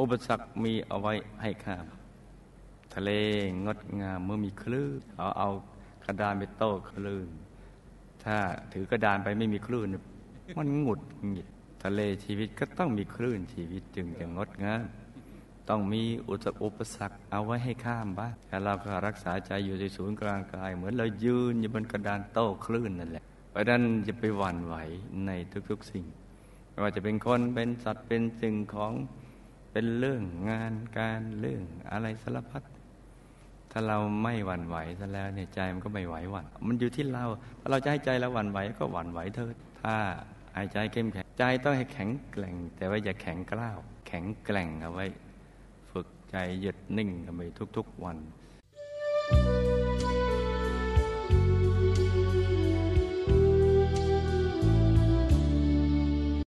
อุปสรรคมีเอาไว้ให้ข้าม ทะเลงดงามเมื่อมีคลื่นเอาเอากระดานไปโต้คลื่น ถ้าถือกระดานไปไม่มีคลื่น มันหงุดหงิดทะเลชีวิตก็ต้องมีคลื่นชีวิตจึงจะงดงาม ต้องมีอุปสรรคเอาไว้ให้ข้ามบ้างแต่เราก็รักษาใจอยู่ในศูนย์กลางกาย เหมือนเรายืนอยู่บนกระดานโต้คลื่นนั่นแหละเพราะนั้นจะไปหวั่นไหวในทุกๆสิ่งไม่ว่าจะเป็นคนเป็นสัตว์เป็นสิ่งของ เป็นเรื่องงานการเรื่องอะไรสารพัดถ้าเราไม่หวั่นไหวซะแล้วเนี่ยใจมันก็ไม่ไหวหวั่นมันอยู่ที่เราถ้าเราจะให้ใจเราหวั่นไหวก็หวั่นไหวเถิดถ้าหายใจเข้มแข็งใจต้องให้แข็งแกร่ง แต่ว่าอย่าแข็งกล้าว แข็งแกร่งเอาไว้ ฝึกใจหยุดนิ่งกันไปทุก ๆ วัน